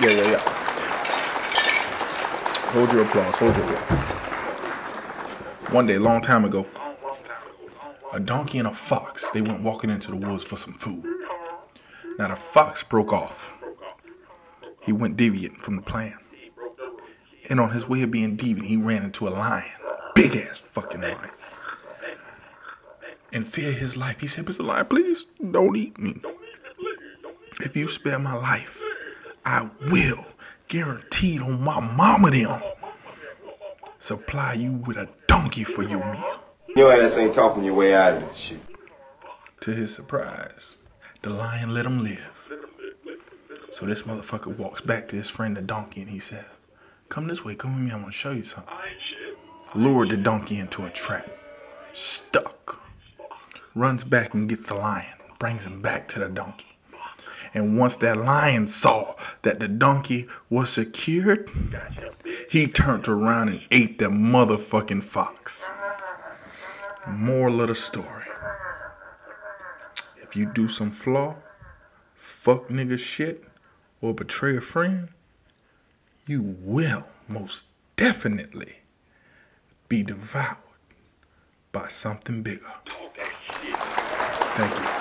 Yeah, yeah, yeah. Hold your applause. Hold your applause. One day, long time ago, a donkey and a fox, they went walking into the woods for some food. Now the fox broke off. He went deviant from the plan. And on his way of being deviant, he ran into a lion. Big ass fucking lion. And fear his life, he said, Mr. Lion, please don't eat me. If you spare my life, I will, guaranteed on my mama them, supply you with a donkey for your meal. Your ass ain't talking your way out of this shit. To his surprise, the lion let him live. So this motherfucker walks back to his friend the donkey and he says, Come this way, come with me, I'm gonna show you something. Lured the donkey into a trap. Stuck. Runs back and gets the lion, brings him back to the donkey. And once that lion saw that the donkey was secured, he turned around and ate the motherfucking fox. Moral of the story. If you do some flaw, fuck nigga shit, or betray a friend, you will most definitely be devoured by something bigger. Thank you.